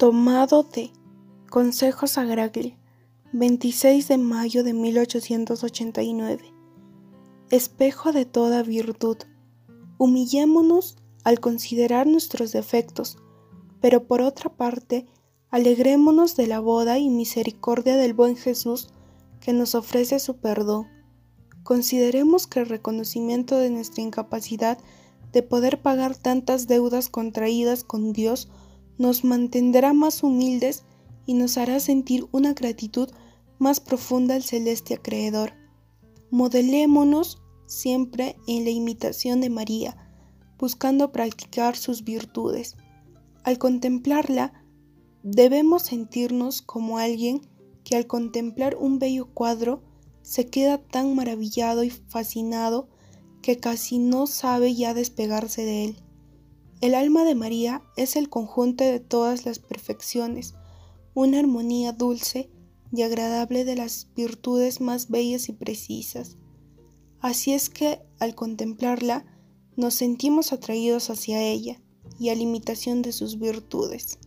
Tomado de Consejos Agraglia, 26 de mayo de 1889. Espejo de toda virtud. Humillémonos al considerar nuestros defectos, pero por otra parte, alegrémonos de la boda y misericordia del buen Jesús que nos ofrece su perdón. Consideremos que el reconocimiento de nuestra incapacidad de poder pagar tantas deudas contraídas con Dios nos mantendrá más humildes y nos hará sentir una gratitud más profunda al celeste acreedor. Modelémonos siempre en la imitación de María, buscando practicar sus virtudes. Al contemplarla, debemos sentirnos como alguien que al contemplar un bello cuadro se queda tan maravillado y fascinado que casi no sabe ya despegarse de él. El alma de María es el conjunto de todas las perfecciones, una armonía dulce y agradable de las virtudes más bellas y precisas. Así es que, al contemplarla, nos sentimos atraídos hacia ella y a la imitación de sus virtudes.